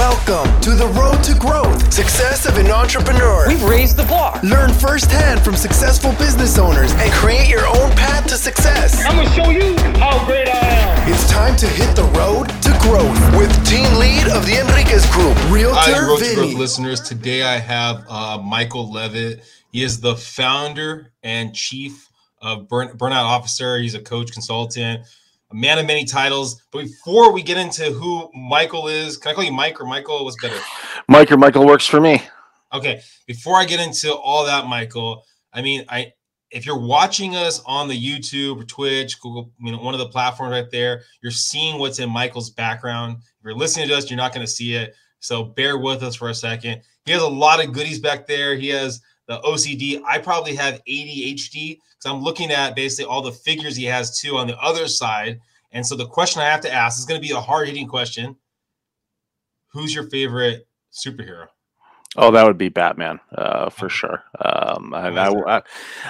Welcome to the road to growth, success of an entrepreneur. We've raised the bar. Learn firsthand from successful business owners and create your own path to success. I'm gonna show you how great I am. It's time to hit the road to growth with team lead of the Enriquez Group, Realtor Hi, Road to Growth listeners. Today I have uh, Michael Levitt. He is the founder and chief of Burn- Burnout Officer. He's a coach, consultant, a man of many titles. But before we get into who Michael is, can I call you Mike or Michael? What's better? Mike or Michael works for me. Okay. Before I get into all that, Michael, I mean, I if you're watching us on the YouTube or Twitch, Google, you know, one of the platforms right there, you're seeing what's in Michael's background. If you're listening to us, you're not going to see it. So bear with us for a second. He has a lot of goodies back there. He has the OCD. I probably have ADHD because I'm looking at basically all the figures he has too on the other side. And so the question I have to ask is going to be a hard hitting question. Who's your favorite superhero? Oh, that would be Batman uh, for sure. Um, and I, I,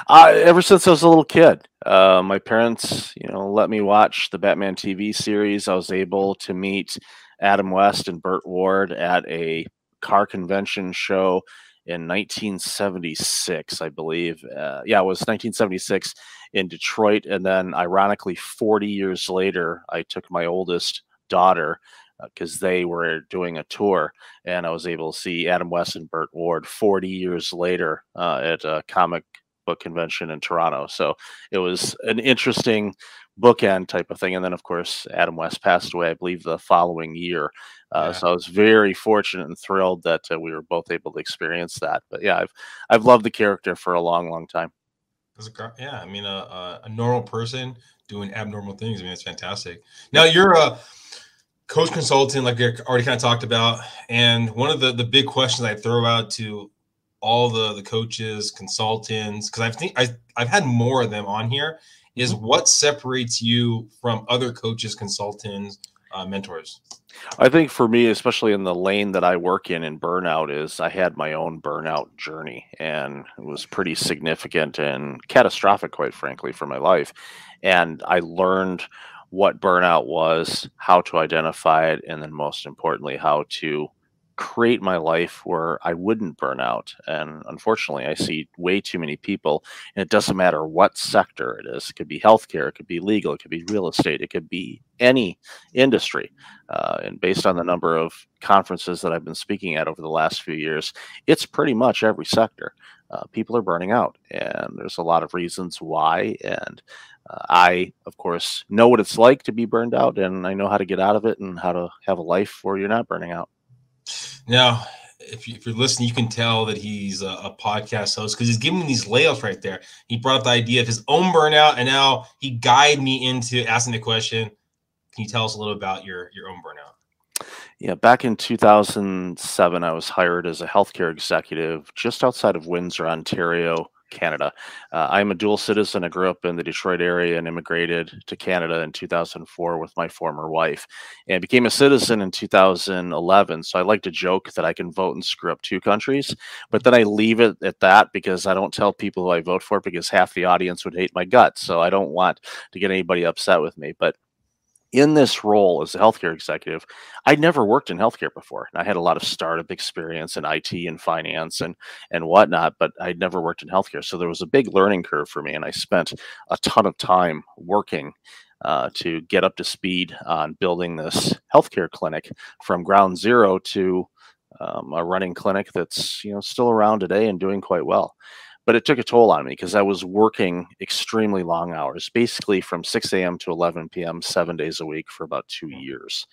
I, ever since I was a little kid, uh, my parents, you know, let me watch the Batman TV series. I was able to meet Adam West and Burt Ward at a car convention show in 1976, I believe. Uh, yeah, it was 1976 in Detroit. And then, ironically, 40 years later, I took my oldest daughter because they were doing a tour, and I was able to see Adam West and Burt Ward 40 years later uh, at a comic book convention in Toronto. So it was an interesting bookend type of thing. And then, of course, Adam West passed away, I believe, the following year. Uh, Yeah. So I was very fortunate and thrilled that uh, we were both able to experience that. But yeah, I've I've loved the character for a long, long time. As a gr- yeah, I mean, a, a, a normal person doing abnormal things. I mean, it's fantastic. Now you're a coach consultant, like you already kind of talked about, and one of the the big questions I throw out to all the the coaches, consultants, because I think I I've had more of them on here. Is what separates you from other coaches, consultants, uh, mentors? I think for me, especially in the lane that I work in in burnout, is I had my own burnout journey and it was pretty significant and catastrophic, quite frankly, for my life. And I learned what burnout was, how to identify it, and then most importantly, how to create my life where I wouldn't burn out. And unfortunately, I see way too many people, and it doesn't matter what sector it is. It could be healthcare, it could be legal, it could be real estate, it could be any industry. Uh, and based on the number of conferences that I've been speaking at over the last few years, it's pretty much every sector. Uh, people are burning out, and there's a lot of reasons why. And uh, I, of course, know what it's like to be burned out, and I know how to get out of it and how to have a life where you're not burning out. Now, if, you, you're listening, you can tell that he's a, a podcast host because he's giving me these layouts right there. He brought up the idea of his own burnout, and now he guided me into asking the question. Can you tell us a little about your your own burnout? Yeah, back in 2007, I was hired as a healthcare executive just outside of Windsor, Ontario, Canada. Uh, I'm a dual citizen. I grew up in the Detroit area and immigrated to Canada in 2004 with my former wife and became a citizen in 2011. So I like to joke that I can vote and screw up two countries, but then I leave it at that because I don't tell people who I vote for because half the audience would hate my guts. So I don't want to get anybody upset with me. But in this role as a healthcare executive, I'd never worked in healthcare before. And I had a lot of startup experience in IT and finance and and whatnot, but I'd never worked in healthcare. So there was a big learning curve for me, and I spent a ton of time working uh, to get up to speed on building this healthcare clinic from ground zero to um, a running clinic that's you know still around today and doing quite well but it took a toll on me because I was working extremely long hours, basically from 6 a.m. to 11 p.m., seven days a week for about two mm. years.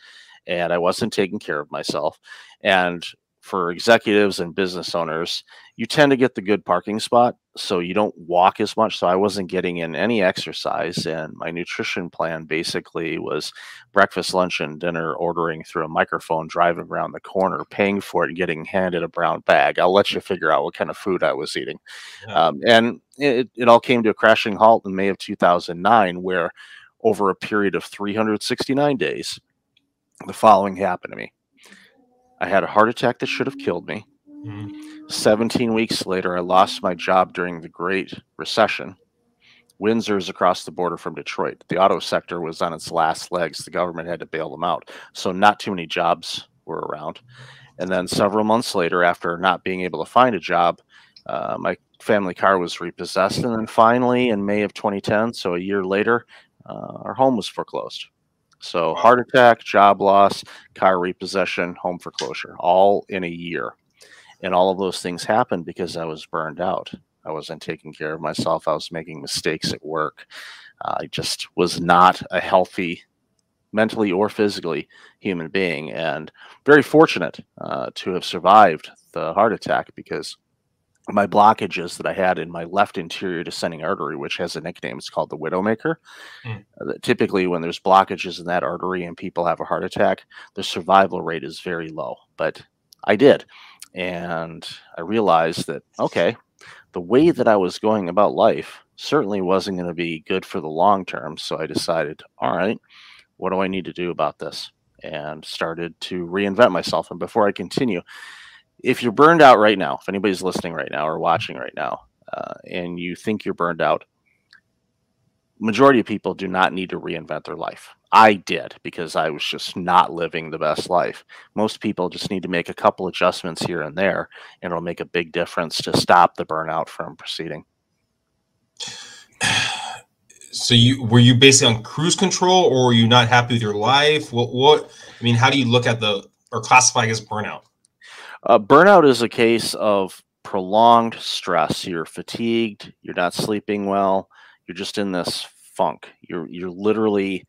And I wasn't taking care of myself. And for executives and business owners, you tend to get the good parking spot. So you don't walk as much. So I wasn't getting in any exercise. And my nutrition plan basically was breakfast, lunch, and dinner ordering through a microphone, driving around the corner, paying for it, and getting handed a brown bag. I'll let you figure out what kind of food I was eating. Yeah. Um, and it, it all came to a crashing halt in May of 2009, where over a period of 369 days, the following happened to me. I had a heart attack that should have killed me. Mhm. 17 weeks later, I lost my job during the Great Recession. Windsor is across the border from Detroit. The auto sector was on its last legs. The government had to bail them out. So, not too many jobs were around. And then several months later, after not being able to find a job, uh, my family car was repossessed. And then finally, in May of 2010, so a year later, uh, our home was foreclosed. So, heart attack, job loss, car repossession, home foreclosure, all in a year. And all of those things happened because I was burned out. I wasn't taking care of myself. I was making mistakes at work. I just was not a healthy, mentally or physically, human being. And very fortunate uh, to have survived the heart attack because my blockages that I had in my left anterior descending artery, which has a nickname, it's called the Widowmaker. Mm. Uh, typically, when there's blockages in that artery and people have a heart attack, the survival rate is very low. But I did. And I realized that, okay, the way that I was going about life certainly wasn't going to be good for the long term. So I decided, all right, what do I need to do about this? And started to reinvent myself. And before I continue, if you're burned out right now, if anybody's listening right now or watching right now, uh, and you think you're burned out, majority of people do not need to reinvent their life. I did because I was just not living the best life. Most people just need to make a couple adjustments here and there, and it'll make a big difference to stop the burnout from proceeding. So you were you basically on cruise control, or were you not happy with your life? What what I mean, how do you look at the or classify as burnout? Uh, burnout is a case of prolonged stress. You're fatigued. You're not sleeping well. You're just in this funk. You're you're literally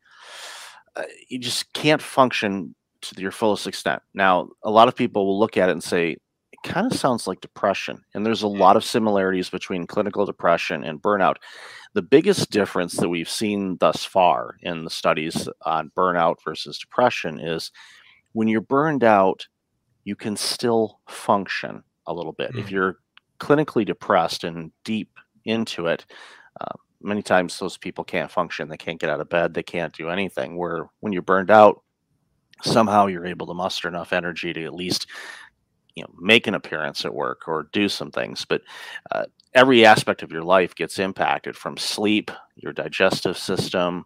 uh, you just can't function to your fullest extent. Now, a lot of people will look at it and say it kind of sounds like depression, and there's a lot of similarities between clinical depression and burnout. The biggest difference that we've seen thus far in the studies on burnout versus depression is when you're burned out, you can still function a little bit. Mm. If you're clinically depressed and deep into it, uh, many times those people can't function. They can't get out of bed. They can't do anything. Where when you're burned out, somehow you're able to muster enough energy to at least you know make an appearance at work or do some things. But uh, every aspect of your life gets impacted from sleep, your digestive system.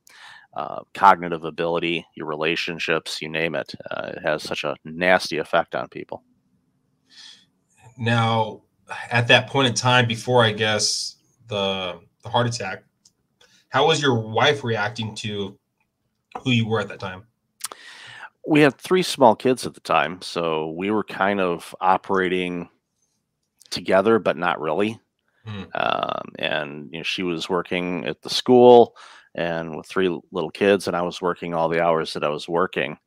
Uh, cognitive ability, your relationships, you name it. Uh, it has such a nasty effect on people. Now, at that point in time, before I guess the the heart attack. How was your wife reacting to who you were at that time? We had three small kids at the time, so we were kind of operating together, but not really. Hmm. Um, and you know, she was working at the school and with three little kids, and I was working all the hours that I was working.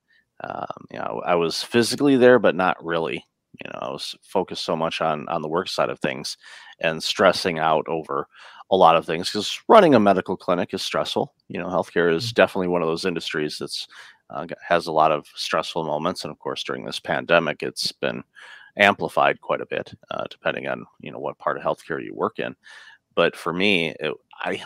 Um, you know, I was physically there, but not really. You know, I was focused so much on on the work side of things and stressing out over a lot of things because running a medical clinic is stressful. You know, healthcare is mm-hmm. definitely one of those industries that's uh, has a lot of stressful moments, and of course, during this pandemic, it's been amplified quite a bit, uh, depending on you know what part of healthcare you work in. But for me, it, I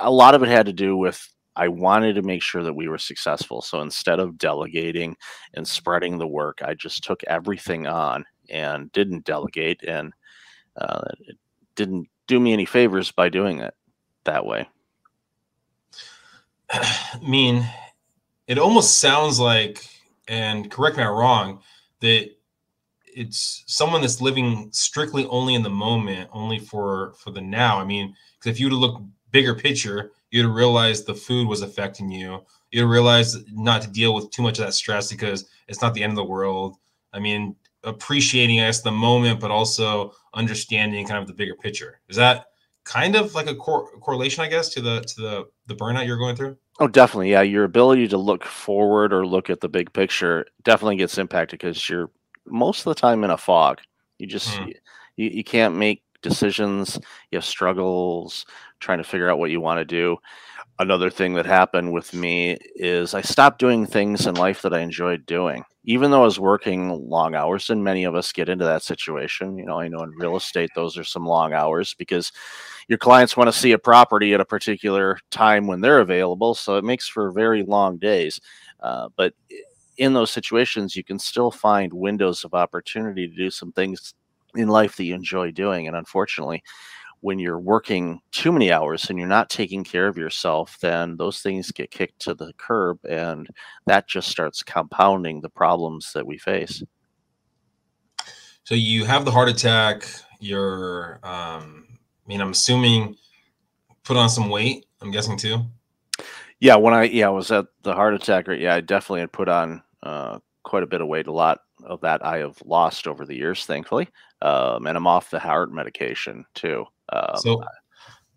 a lot of it had to do with I wanted to make sure that we were successful. So instead of delegating and spreading the work, I just took everything on and didn't delegate and uh, didn't do me any favors by doing it that way. I mean, it almost sounds like, and correct me if I'm wrong, that it's someone that's living strictly only in the moment, only for for the now. I mean, because if you were to look bigger picture, you'd realize the food was affecting you. You'd realize not to deal with too much of that stress because it's not the end of the world. I mean, appreciating, I guess, the moment, but also understanding kind of the bigger picture. Is that kind of like a cor- correlation, I guess, to the to the the burnout you're going through? Oh, definitely. Yeah, your ability to look forward or look at the big picture definitely gets impacted because you're most of the time in a fog. You just mm. you, you can't make decisions. You have struggles trying to figure out what you want to do. Another thing that happened with me is I stopped doing things in life that I enjoyed doing even though I was working long hours, and many of us get into that situation. You know, I know in real estate, those are some long hours because your clients want to see a property at a particular time when they're available. So it makes for very long days. Uh, but in those situations, you can still find windows of opportunity to do some things in life that you enjoy doing. And unfortunately, when you're working too many hours and you're not taking care of yourself, then those things get kicked to the curb and that just starts compounding the problems that we face. So you have the heart attack, you're um I mean I'm assuming put on some weight, I'm guessing too. Yeah, when I yeah, I was at the heart attack, Right, yeah, I definitely had put on uh, quite a bit of weight. A lot of that I have lost over the years, thankfully. Um, and I'm off the heart medication too. Um, so,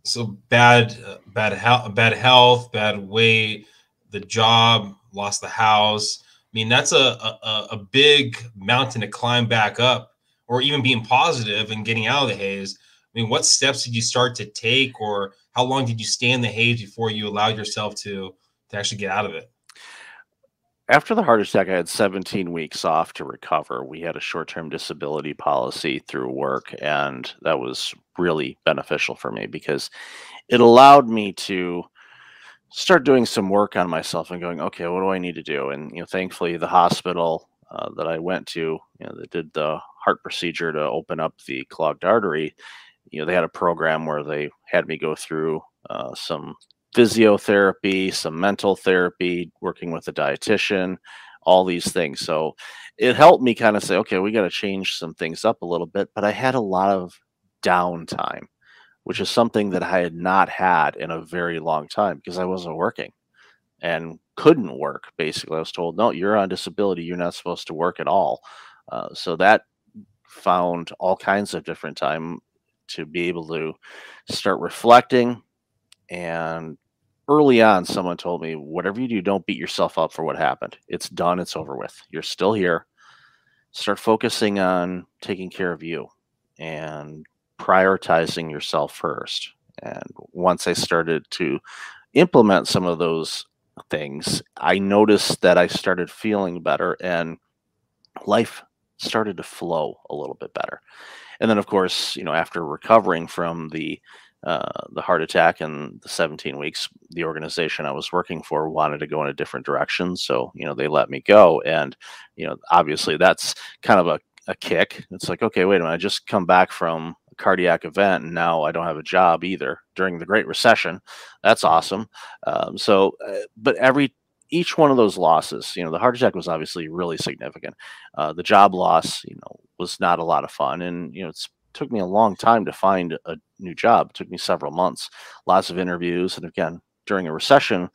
so bad, bad health, bad health, bad weight, the job, lost the house. I mean, that's a, a a big mountain to climb back up, or even being positive and getting out of the haze. I mean, what steps did you start to take, or how long did you stay in the haze before you allowed yourself to to actually get out of it? After the heart attack, I had 17 weeks off to recover. We had a short term disability policy through work, and that was really beneficial for me because it allowed me to start doing some work on myself and going, okay, what do I need to do? And, you know, thankfully, the hospital uh, that I went to, you know, that did the heart procedure to open up the clogged artery, you know, they had a program where they had me go through uh, some physiotherapy, some mental therapy, working with a dietitian, all these things. So it helped me kind of say, okay, we got to change some things up a little bit. But I had a lot of downtime, which is something that I had not had in a very long time because I wasn't working and couldn't work. Basically, I was told, no, you're on disability. You're not supposed to work at all. Uh, so that found all kinds of different time to be able to start reflecting and early on, someone told me, whatever you do, don't beat yourself up for what happened. It's done, it's over with. You're still here. Start focusing on taking care of you and prioritizing yourself first. And once I started to implement some of those things, I noticed that I started feeling better and life started to flow a little bit better. And then, of course, you know, after recovering from the uh, the heart attack and the 17 weeks, the organization I was working for wanted to go in a different direction. So, you know, they let me go. And, you know, obviously that's kind of a, a kick. It's like, okay, wait a minute, I just come back from a cardiac event and now I don't have a job either during the Great Recession. That's awesome. Um, so, uh, but every, each one of those losses, you know, the heart attack was obviously really significant. Uh, the job loss, you know, was not a lot of fun. And, you know, it's took me a long time to find a new job. It took me several months, lots of interviews, and again, during a recession,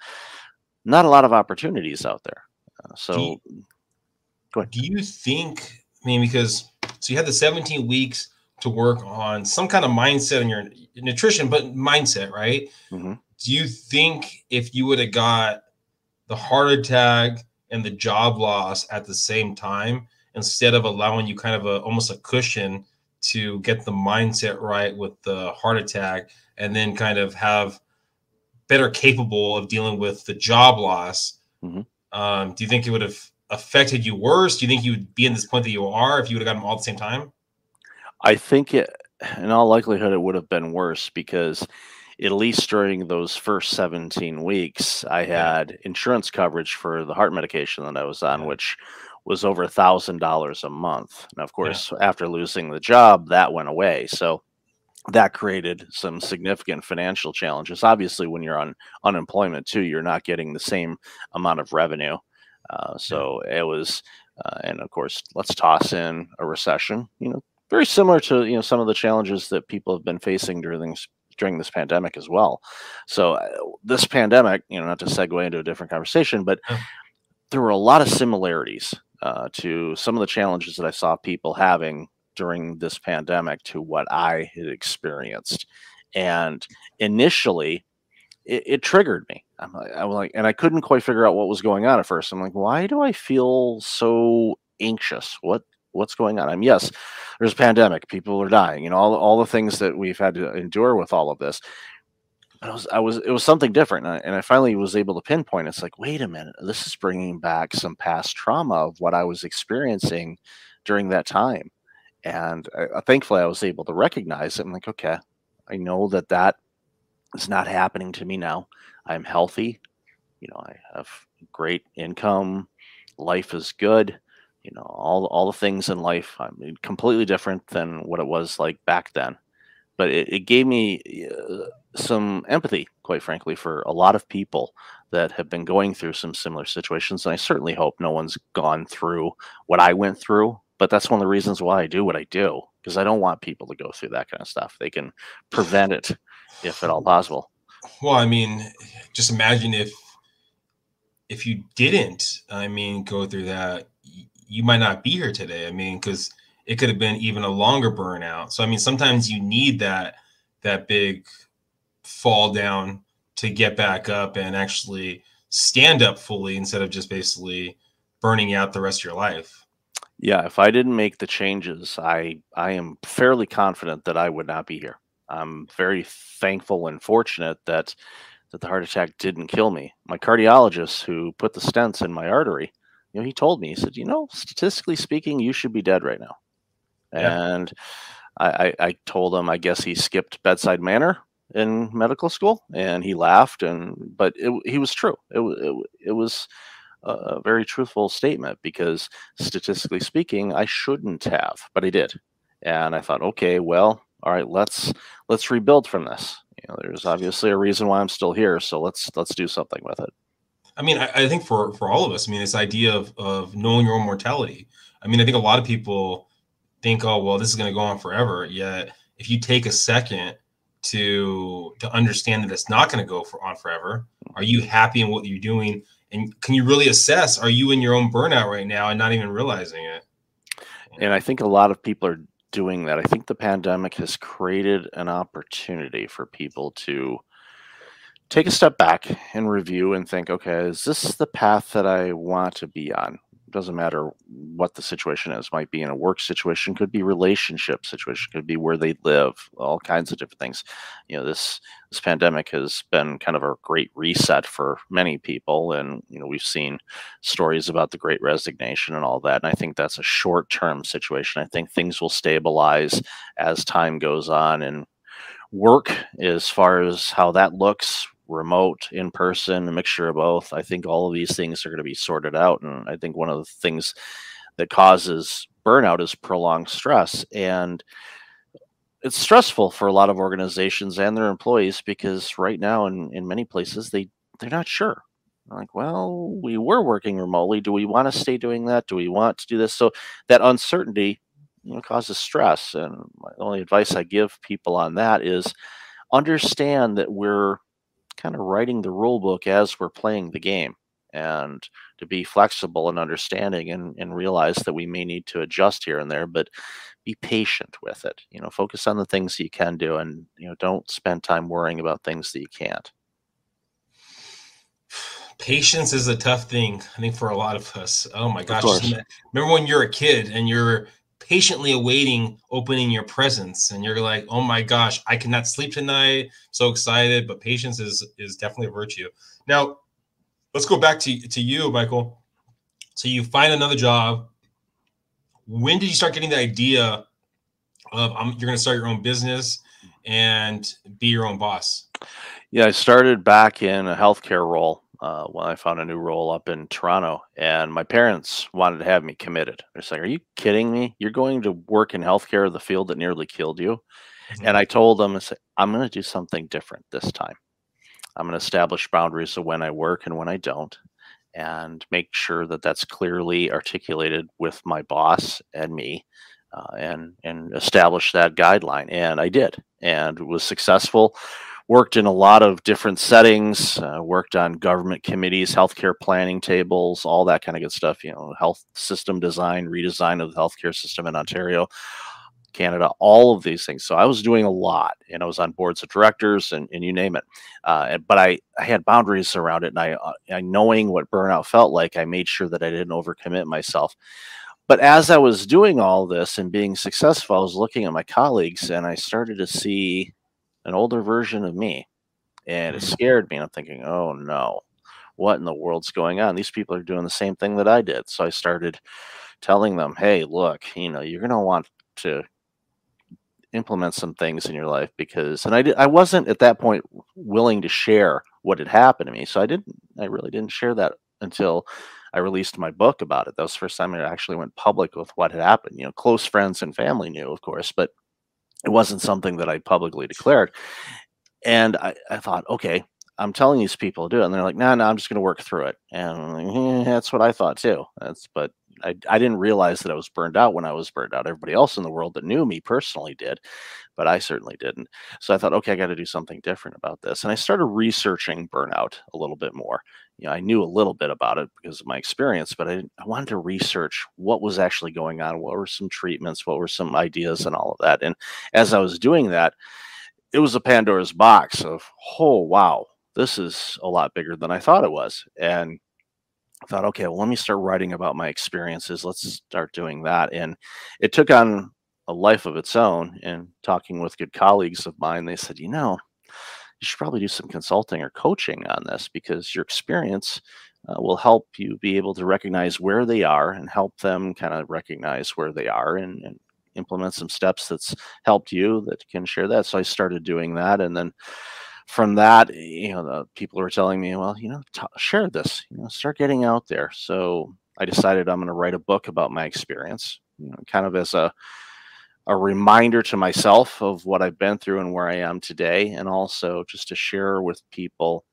not a lot of opportunities out there. Uh, so, do you. Do you think? I mean, because so you had the 17 weeks to work on some kind of mindset in your nutrition, but mindset, right? Mm-hmm. Do you think if you would have got the heart attack and the job loss at the same time, instead of allowing you kind of a almost a cushion to get the mindset right with the heart attack and then kind of have better capable of dealing with the job loss. Mm-hmm. um, do you think it would have affected you worse? Do you think you would be in this point that you are if you would have gotten them all at the same time? I think it in all likelihood it would have been worse because at least during those first 17 weeks i had insurance coverage for the heart medication that i was on which was over a thousand dollars a month. And of course, yeah. after losing the job, that went away. So that created some significant financial challenges. Obviously, when you're on unemployment too, you're not getting the same amount of revenue. Uh, so it was, uh, and of course, let's toss in a recession. You know, very similar to you know some of the challenges that people have been facing during this during this pandemic as well. So uh, this pandemic, you know, not to segue into a different conversation, but there were a lot of similarities uh, to some of the challenges that I saw people having during this pandemic to what I had experienced. And initially, it, it triggered me. I'm like, I was like, and I couldn't quite figure out what was going on at first. I'm like, why do I feel so anxious? What what's going on? I'm yes, there's a pandemic. People are dying. You know, all all the things that we've had to endure with all of this. I was, I was, it was something different, and I, and I, finally was able to pinpoint. It's like, wait a minute, this is bringing back some past trauma of what I was experiencing during that time, and uh, thankfully, I was able to recognize it. I'm like, okay, I know that that is not happening to me now. I'm healthy, you know, I have great income, life is good, you know, all all the things in life. I mean, completely different than what it was like back then but it, it gave me uh, some empathy, quite frankly, for a lot of people that have been going through some similar situations. And I certainly hope no one's gone through what I went through. But that's one of the reasons why I do what I do, because I don't want people to go through that kind of stuff. They can prevent it if at all possible. Well, I mean, just imagine if if you didn't, I mean, go through that, you might not be here today. I mean, because it could have been even a longer burnout. So I mean, sometimes you need that that big fall down to get back up and actually stand up fully instead of just basically burning out the rest of your life. Yeah, if I didn't make the changes, I I am fairly confident that I would not be here. I'm very thankful and fortunate that that the heart attack didn't kill me. My cardiologist who put the stents in my artery, you know, he told me, he said, you know, statistically speaking, you should be dead right now. Yeah. And I, I, I told him, I guess he skipped bedside manner in medical school, and he laughed. And but it, he was true. It, it, it was a very truthful statement because statistically speaking, I shouldn't have, but I did. And I thought, okay, well, all right, let's let's rebuild from this. You know, there's obviously a reason why I'm still here, so let's let's do something with it. I mean, I, I think for for all of us, I mean, this idea of of knowing your own mortality. I mean, I think a lot of people think, oh, well, this is going to go on forever. Yet, if you take a second to to understand that it's not going to go for on forever, are you happy in what you're doing? And can you really assess? Are you in your own burnout right now and not even realizing it? And I think a lot of people are doing that. I think the pandemic has created an opportunity for people to take a step back and review and think, okay, is this the path that I want to be on? Doesn't matter what the situation is might be in a work situation could be relationship situation could be where they live all kinds of different things. You know this this pandemic has been kind of a great reset for many people and you know we've seen stories about the great resignation and all that and i think that's a short term situation. I think things will stabilize as time goes on and work as far as how that looks remote, in person, a mixture of both. I think all of these things are going to be sorted out. And I think one of the things that causes burnout is prolonged stress. And it's stressful for a lot of organizations and their employees because right now in, in many places they they're not sure like well we were working remotely do we want to stay doing that do we want to do this so that uncertainty you know causes stress and my only advice i give people on that is understand that we're kind of writing the rule book as we're playing the game and to be flexible and understanding and, and realize that we may need to adjust here and there but be patient with it you know focus on the things you can do and you know don't spend time worrying about things that you can't. Patience is a tough thing i think for a lot of us. Oh my gosh remember when you're a kid and you're patiently awaiting opening your presents and you're like oh my gosh i cannot sleep tonight. So excited but patience is is definitely a virtue. Now let's go back to, to you michael. So you find another job. When did you start getting the idea of um, you're going to start your own business and be your own boss yeah i started back in a healthcare role uh, when I found a new role up in Toronto, and my parents wanted to have me committed. They're saying, "Are you kidding me? You're going to work in healthcare, the field that nearly killed you." Mm-hmm. And I told them, "I'm going to do something different this time. I'm going to establish boundaries of when I work and when I don't, and make sure that that's clearly articulated with my boss and me." Uh, and and establish that guideline, and I did, and was successful worked in a lot of different settings, uh, worked on government committees, healthcare planning tables, all that kind of good stuff, you know, health system design, redesign of the healthcare system in Ontario, Canada, all of these things. So I was doing a lot and I was on boards of directors and, and you name it. Uh, but I, I had boundaries around it and I, uh, I, knowing what burnout felt like, I made sure that I didn't overcommit myself. But as I was doing all this and being successful, I was looking at my colleagues and I started to see an older version of me. And it mm-hmm. scared me. And I'm thinking, oh no, what in the world's going on? These people are doing the same thing that I did. So I started telling them, hey, look, you know, you're going to want to implement some things in your life because and I did, I wasn't at that point willing to share what had happened to me. So I didn't I really didn't share that until I released my book about it. That was the first time I actually went public with what had happened. You know, close friends and family knew, of course, but it wasn't something that I publicly declared. And I, I thought, okay, I'm telling these people to do it. And they're like, no, nah, no, nah, I'm just going to work through it. And like, eh, that's what I thought too. That's, but I, I didn't realize that I was burned out when I was burned out. Everybody else in the world that knew me personally did, but I certainly didn't. So I thought, okay, I got to do something different about this. And I started researching burnout a little bit more. You know, I knew a little bit about it because of my experience, but I, I wanted to research what was actually going on. What were some treatments? What were some ideas and all of that? And as I was doing that, it was a Pandora's box of, oh, wow, this is a lot bigger than I thought it was. And Thought, okay, well, let me start writing about my experiences. Let's start doing that. And it took on a life of its own. And talking with good colleagues of mine, they said, you know, you should probably do some consulting or coaching on this because your experience uh, will help you be able to recognize where they are and help them kind of recognize where they are and, and implement some steps that's helped you that can share that. So I started doing that. And then from that, you know, the people were telling me, well, you know, share this, you know, start getting out there. So I decided I'm going to write a book about my experience, you know, kind of as a a reminder to myself of what I've been through and where I am today, and also just to share with people.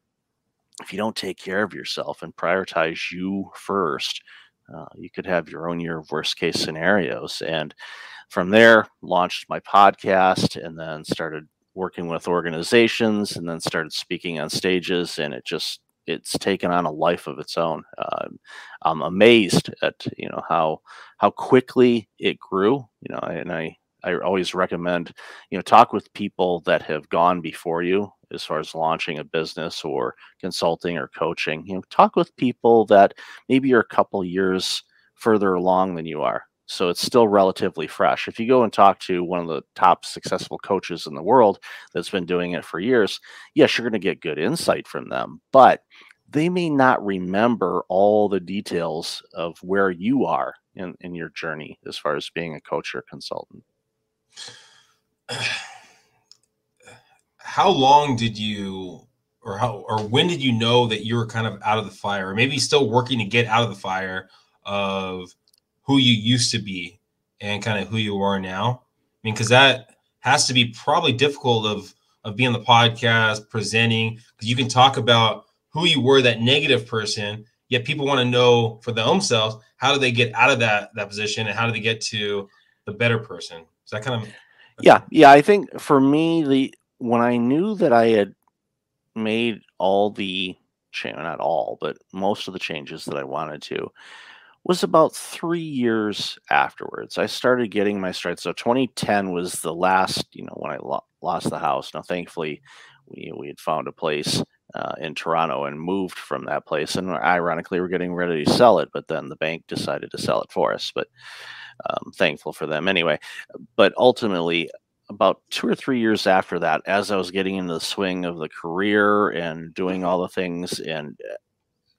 If you don't take care of yourself and prioritize you first, uh, you could have your own year of worst case scenarios. And from there, launched my podcast and then started working with organizations and then started speaking on stages and it just it's taken on a life of its own. Uh, i'm amazed at you know how how quickly it grew you know and i i always recommend you know talk with people that have gone before you as far as launching a business or consulting or coaching. You know talk with people that maybe are a couple years further along than you are so it's still relatively fresh. If you go and talk to one of the top successful coaches in the world that's been doing it for years, yes, you're going to get good insight from them, but they may not remember all the details of where you are in, in your journey as far as being a coach or consultant. How long did you or how or when did you know that you were kind of out of the fire or maybe still working to get out of the fire of who you used to be and kind of who you are now. I mean, because that has to be probably difficult of of being the podcast, presenting, because you can talk about who you were, that negative person, yet people want to know for their own how do they get out of that that position and how do they get to the better person. So that kind of yeah, yeah. I think for me, the when I knew that I had made all the change, not all, but most of the changes that I wanted to, was about three years afterwards. I started getting my stride. So 2010 was the last, you know, when I lo- lost the house. Now, thankfully, we we had found a place uh, in Toronto and moved from that place. And ironically, we're getting ready to sell it, but then the bank decided to sell it for us. But um, thankful for them anyway. But ultimately, about two or three years after that, as I was getting into the swing of the career and doing all the things, and uh,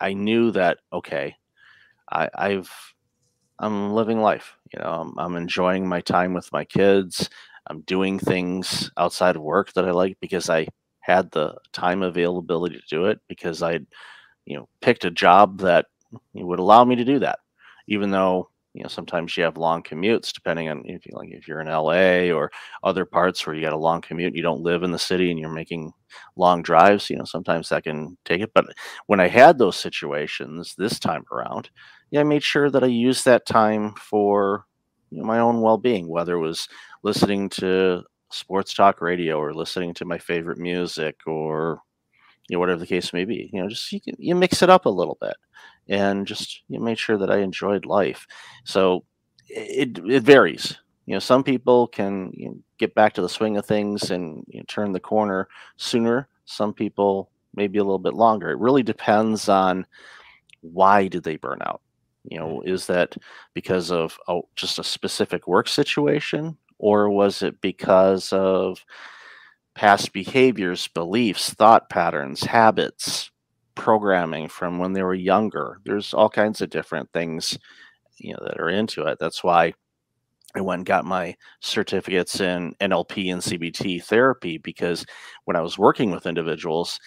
I knew that okay, I, I've I'm living life. You know, I'm, I'm enjoying my time with my kids. I'm doing things outside of work that I like because I had the time availability to do it because I, you know, picked a job that would allow me to do that. Even though you know sometimes you have long commutes, depending on if you like if you're in LA or other parts where you got a long commute, you don't live in the city and you're making long drives. You know, sometimes that can take it. But when I had those situations this time around, yeah, I made sure that I used that time for you know, my own well-being, whether it was listening to sports talk radio or listening to my favorite music or you know whatever the case may be. You know, just you can you mix it up a little bit and just you know, made sure that I enjoyed life. So it it varies. You know, some people can you know, get back to the swing of things and you know, turn the corner sooner. Some people maybe a little bit longer. It really depends on why did they burn out you know, mm-hmm. is that because of oh, just a specific work situation, or was it because of past behaviors, beliefs, thought patterns, habits, programming from when they were younger? There's all kinds of different things, you know, that are into it. That's why I went and got my certificates in NLP and CBT therapy because when I was working with individuals,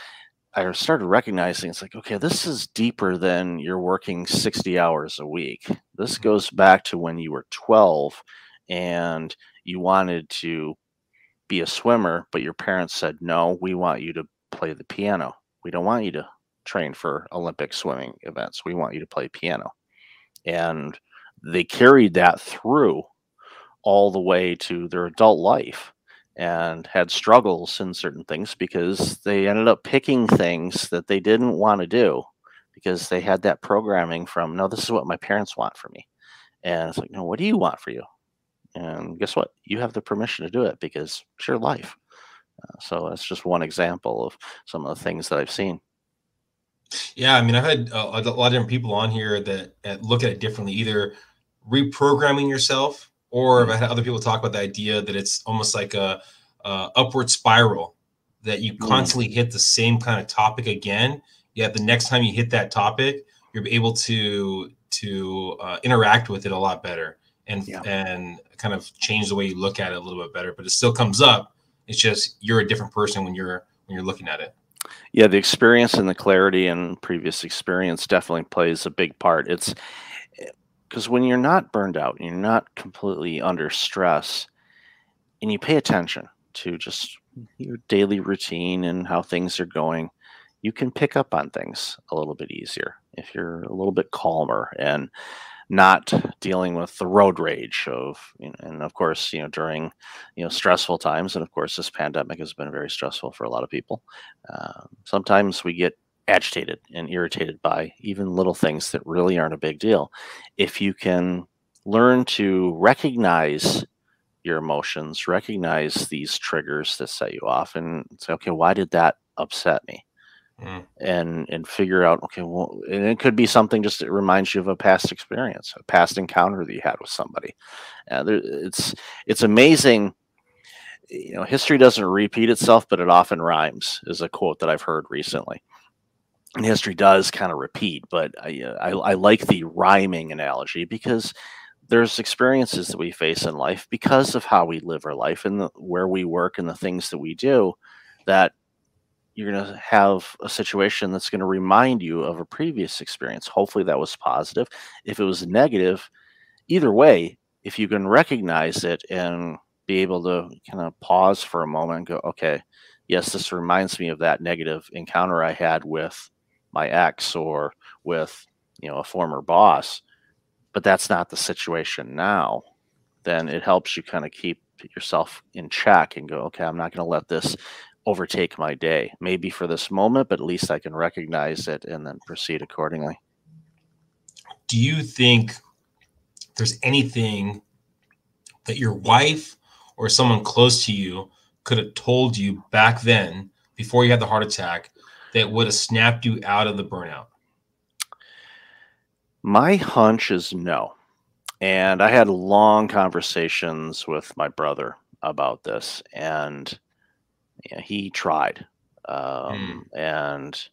I started recognizing it's like, okay, this is deeper than you're working 60 hours a week. This mm-hmm. goes back to when you were 12 and you wanted to be a swimmer, but your parents said, no, we want you to play the piano. We don't want you to train for Olympic swimming events. We want you to play piano. And they carried that through all the way to their adult life and had struggles in certain things because they ended up picking things that they didn't want to do because they had that programming from no this is what my parents want for me. And it's like no what do you want for you? And guess what? You have the permission to do it because it's your life. Uh, so that's just one example of some of the things that i've seen yeah i mean i've had a, a lot of different people on here that, that look at it differently either reprogramming yourself or I've had other people talk about the idea that it's almost like a, a upward spiral that you mm. constantly hit the same kind of topic again. Yet the next time you hit that topic, you're able to to uh, interact with it a lot better and yeah. and kind of change the way you look at it a little bit better. But it still comes up. It's just you're a different person when you're when you're looking at it. Yeah, the experience and the clarity and previous experience definitely plays a big part. It's because when you're not burned out you're not completely under stress and you pay attention to just your daily routine and how things are going you can pick up on things a little bit easier if you're a little bit calmer and not dealing with the road rage of and of course you know during you know stressful times and of course this pandemic has been very stressful for a lot of people uh, sometimes we get agitated and irritated by even little things that really aren't a big deal. If you can learn to recognize your emotions, recognize these triggers that set you off, and say, okay, why did that upset me? Mm. And and figure out, okay, well, and it could be something just that reminds you of a past experience, a past encounter that you had with somebody. Uh, there, it's it's amazing you know history doesn't repeat itself but it often rhymes is a quote that i've heard recently and history does kind of repeat, but I, uh, I, I like the rhyming analogy because there's experiences that we face in life because of how we live our life and the, where we work and the things that we do that you're going to have a situation that's going to remind you of a previous experience. Hopefully that was positive. If it was negative, either way, if you can recognize it and be able to kind of pause for a moment and go, okay, yes, this reminds me of that negative encounter I had with my ex or with you know a former boss but that's not the situation now then it helps you kind of keep yourself in check and go okay i'm not going to let this overtake my day maybe for this moment but at least i can recognize it and then proceed accordingly do you think there's anything that your wife or someone close to you could have told you back then before you had the heart attack that would have snapped you out of the burnout? My hunch is no. And I had long conversations with my brother about this, and yeah, he tried. Um, mm. And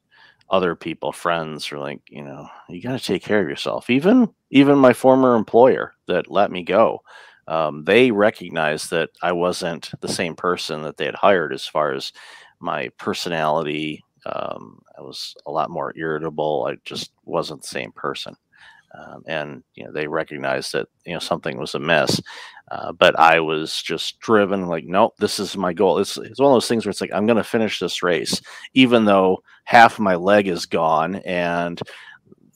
other people, friends, were like, you know, you got to take care of yourself. Even even my former employer that let me go, um, they recognized that I wasn't the same person that they had hired as far as my personality, um, I was a lot more irritable. I just wasn't the same person. Um, and you know they recognized that you know something was amiss, uh, but I was just driven like, nope, this is my goal. It's, it's one of those things where it's like I'm going to finish this race, even though half my leg is gone and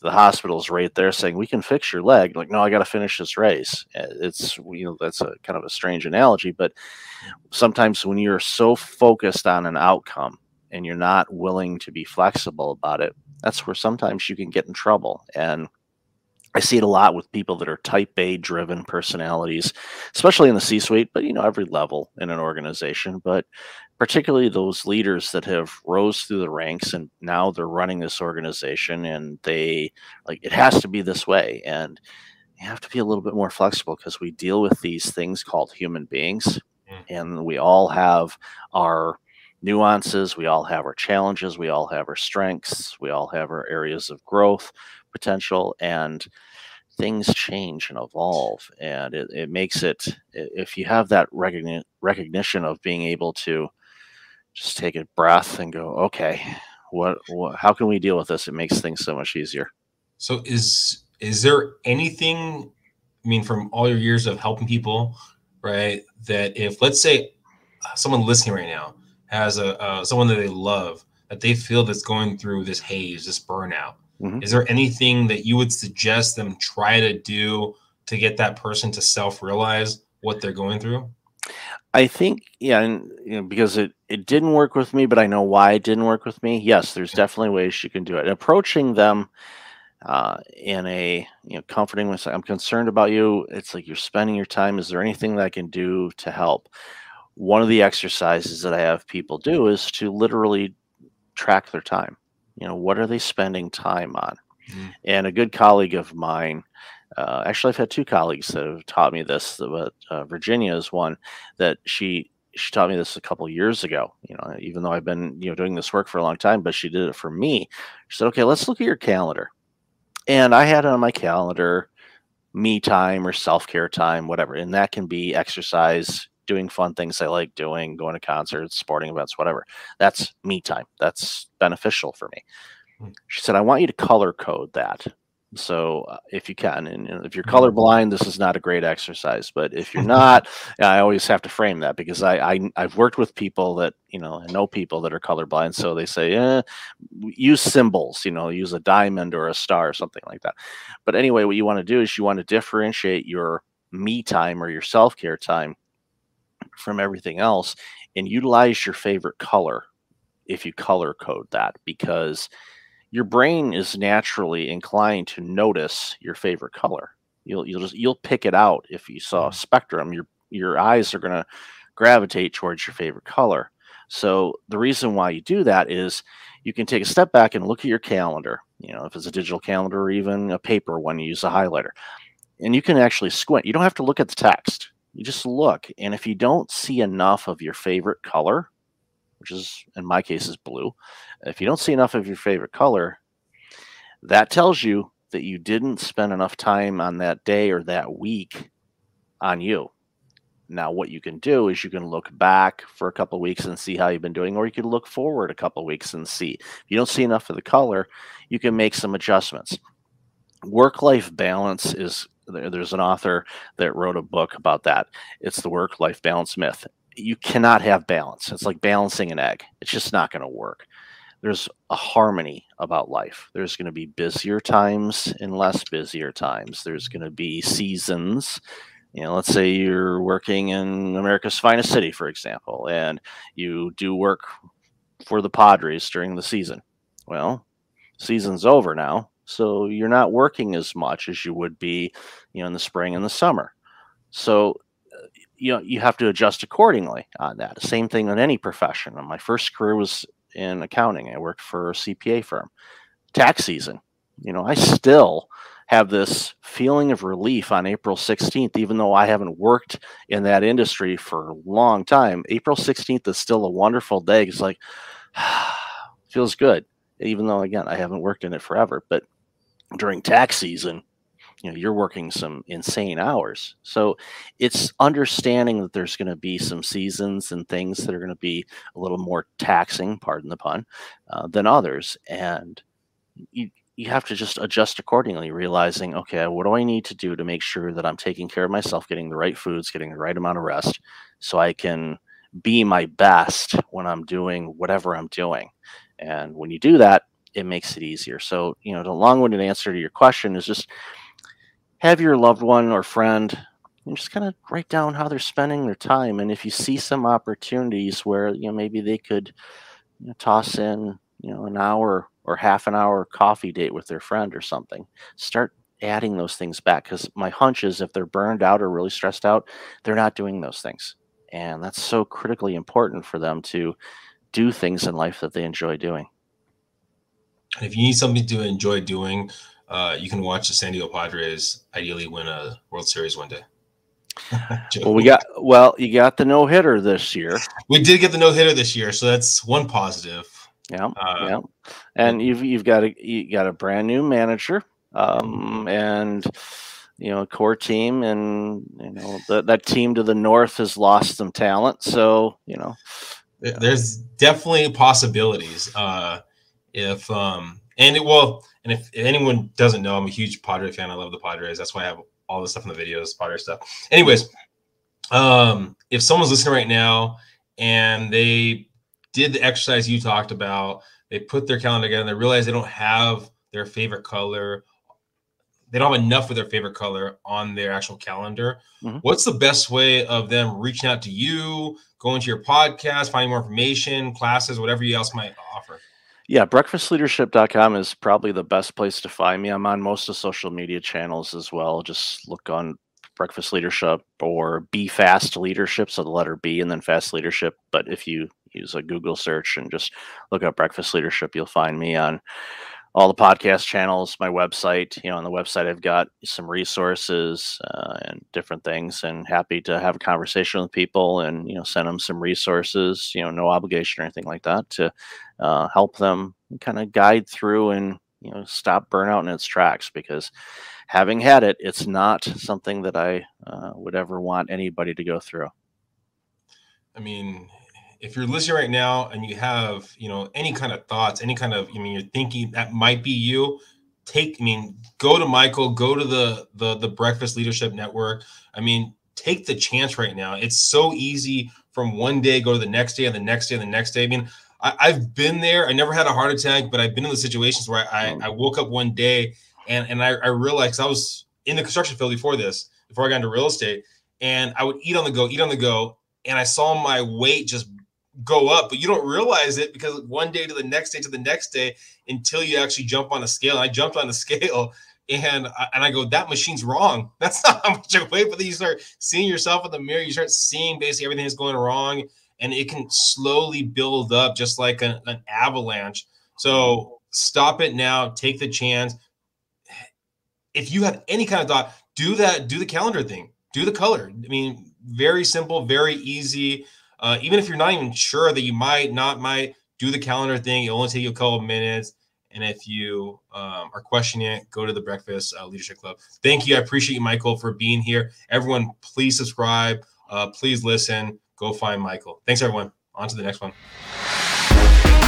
the hospital's right there saying we can fix your leg. Like, no, I got to finish this race. Uh, it's you know that's a kind of a strange analogy, but sometimes when you're so focused on an outcome and you're not willing to be flexible about it, that's where sometimes you can get in trouble. And I see it a lot with people that are type A driven personalities, especially in the C suite, but you know, every level in an organization, but particularly those leaders that have rose through the ranks and now they're running this organization and they like it has to be this way. And you have to be a little bit more flexible because we deal with these things called human beings mm. and we all have our nuances. We all have our challenges. We all have our strengths. We all have our areas of growth potential. And things change and evolve. And it, it makes it, if you have that recogni- recognition of being able to just take a breath and go, okay, what, what, how can we deal with this? It makes things so much easier. So is, is there anything, I mean, from all your years of helping people, right? That if, let's say someone listening right now has a uh, someone that they love that they feel that's going through this haze, this burnout, mm-hmm. is there anything that you would suggest them try to do to get that person to self realize what they're going through? I think, yeah, and you know, because it it didn't work with me, but I know why it didn't work with me. Yes, there's definitely ways you can do it. Approaching them uh, in a you know comforting way, I'm concerned about you. It's like you're spending your time. Is there anything that I can do to help? One of the exercises that I have people do is to literally track their time. You know, what are they spending time on? Mm-hmm. And a good colleague of mine uh, actually, I've had two colleagues that have taught me this, but uh, Virginia is one that she she taught me this a couple years ago. You know, even though I've been you know doing this work for a long time, but she did it for me. She said, "Okay, let's look at your calendar," and I had on my calendar me time or self care time, whatever, and that can be exercise, doing fun things I like doing, going to concerts, sporting events, whatever. That's me time. That's beneficial for me. Hmm. She said, I want you to color code that. So uh, if you can, and, if you're mm-hmm. colorblind, this is not a great exercise. But if you're not, I always have to frame that because I, I I've worked with people that you know I know people that are colorblind, so they say, eh, use symbols, you know, use a diamond or a star or something like that. But anyway, what you want to do is you want to differentiate your me time or your self care time from everything else, and utilize your favorite color if you color code that because your brain is naturally inclined to notice your favorite color. You'll you'll just you'll pick it out if you saw a mm. spectrum. Your your eyes are going to gravitate towards your favorite color. So the reason why you do that is you can take a step back and look at your calendar. You know, if it's a digital calendar or even a paper one, you use a highlighter, and you can actually squint. You don't have to look at the text. You just look, and if you don't see enough of your favorite color, which is in my case is blue. If you don't see enough of your favorite color, that tells you that you didn't spend enough time on that day or that week on you. Now, what you can do is you can look back for a couple weeks and see how you've been doing, or you can look forward a couple weeks and see. If you don't see enough of the color, you can make some adjustments. Work life balance is there's an author that wrote a book about that. It's the work life balance myth you cannot have balance. It's like balancing an egg. It's just not going to work. There's a harmony about life. There's going to be busier times and less busier times. There's going to be seasons. You know, let's say you're working in America's finest city, for example, and you do work for the Padres during the season. Well, season's over now, so you're not working as much as you would be, you know, in the spring and the summer. So uh, you know you have to adjust accordingly on that. Same thing in any profession. My first career was in accounting. I worked for a CPA firm. Tax season, you know, I still have this feeling of relief on April 16th, even though I haven't worked in that industry for a long time. April 16th is still a wonderful day. It's like feels good, even though again I haven't worked in it forever. But during tax season, you know you're working some insane hours. So it's understanding that there's going to be some seasons and things that are going to be a little more taxing pardon the pun uh, than others. And you you have to just adjust accordingly realizing okay what do i need to do to make sure that i'm taking care of myself getting the right foods getting the right amount of rest so i can be my best when i'm doing whatever i'm doing? And when you do that it makes it easier. So you know the long-winded answer to your question is just have your loved one or friend and just kind of write down how they're spending their time. And if you see some opportunities where you know maybe they could you know, toss in you know an hour or half an hour coffee date with their friend or something start adding those things back. Because my hunch is if they're burned out or really stressed out they're not doing those things. And that's so critically important for them to do things in life that they enjoy doing if you need something to enjoy doing uh, you can watch the San Diego Padres ideally win a World Series one day. well, we got well, you got the no hitter this year. We did get the no hitter this year, so that's one positive. Yeah, uh, yeah, and you've you've got a you got a brand new manager, um, and you know, a core team, and you know that that team to the north has lost some talent. So you know, there's definitely possibilities. Uh, if um, and it will and if, if, anyone doesn't know, I'm a huge Padre fan. I love the Padres. That's why I have all the stuff in the videos, Padre stuff. Anyways, um, if someone's listening right now and they did the exercise you talked about. They put their calendar together and they realize they don't have their favorite color. They don't have enough of their favorite color on their actual calendar. Mm-hmm. What's the best way of them reaching out to you, going to your podcast, finding more information, classes, whatever you else might offer? Yeah, breakfastleadership.com is probably the best place to find me. I'm on most of social media channels as well. Just look on Breakfast Leadership or Be Fast Leadership, so the letter B and then Fast Leadership. But if you use a Google search and just look up Breakfast Leadership, you'll find me on all the podcast channels, my website. You know, on the website, I've got some resources uh, and different things, and happy to have a conversation with people and you know send them some resources. You know, no obligation or anything like that to uh, help them kind of guide through and you know stop burnout in its tracks because having had it, it's not something that I uh, would ever want anybody to go through. I mean, if you're listening right now and you have you know any kind of thoughts any kind of i mean you're thinking that might be you take i mean go to michael go to the the the breakfast leadership network. I mean take the chance right now. It's so easy from one day go to the next day and the next day and the next day. I mean I, have been there. I never had a heart attack but i've been in the situations where i i, I woke up one day and and i, I realized i was in the construction field before this before i got into real estate and i would eat on the go eat on the go and I saw my weight just go up, but you don't realize it because one day to the next day to the next day until you actually jump on a scale. And I jumped on the scale and I, and I go, that machine's wrong. That's not how much I weigh. But then you start seeing yourself in the mirror. You start seeing basically everything that's going wrong, and it can slowly build up just like an, an avalanche. So stop it now. Take the chance. If you have any kind of thought, do that. Do the calendar thing. Do the color. I mean, very simple, very easy. Uh, even if you're not even sure that you might, not might, do the calendar thing. It'll only take you a couple of minutes. And if you um, are questioning it, go to the Breakfast uh, Leadership Club. Thank you. I appreciate you, Michael, for being here. Everyone, please subscribe. Uh, please listen. Go find Michael. Thanks, everyone. On to the next one.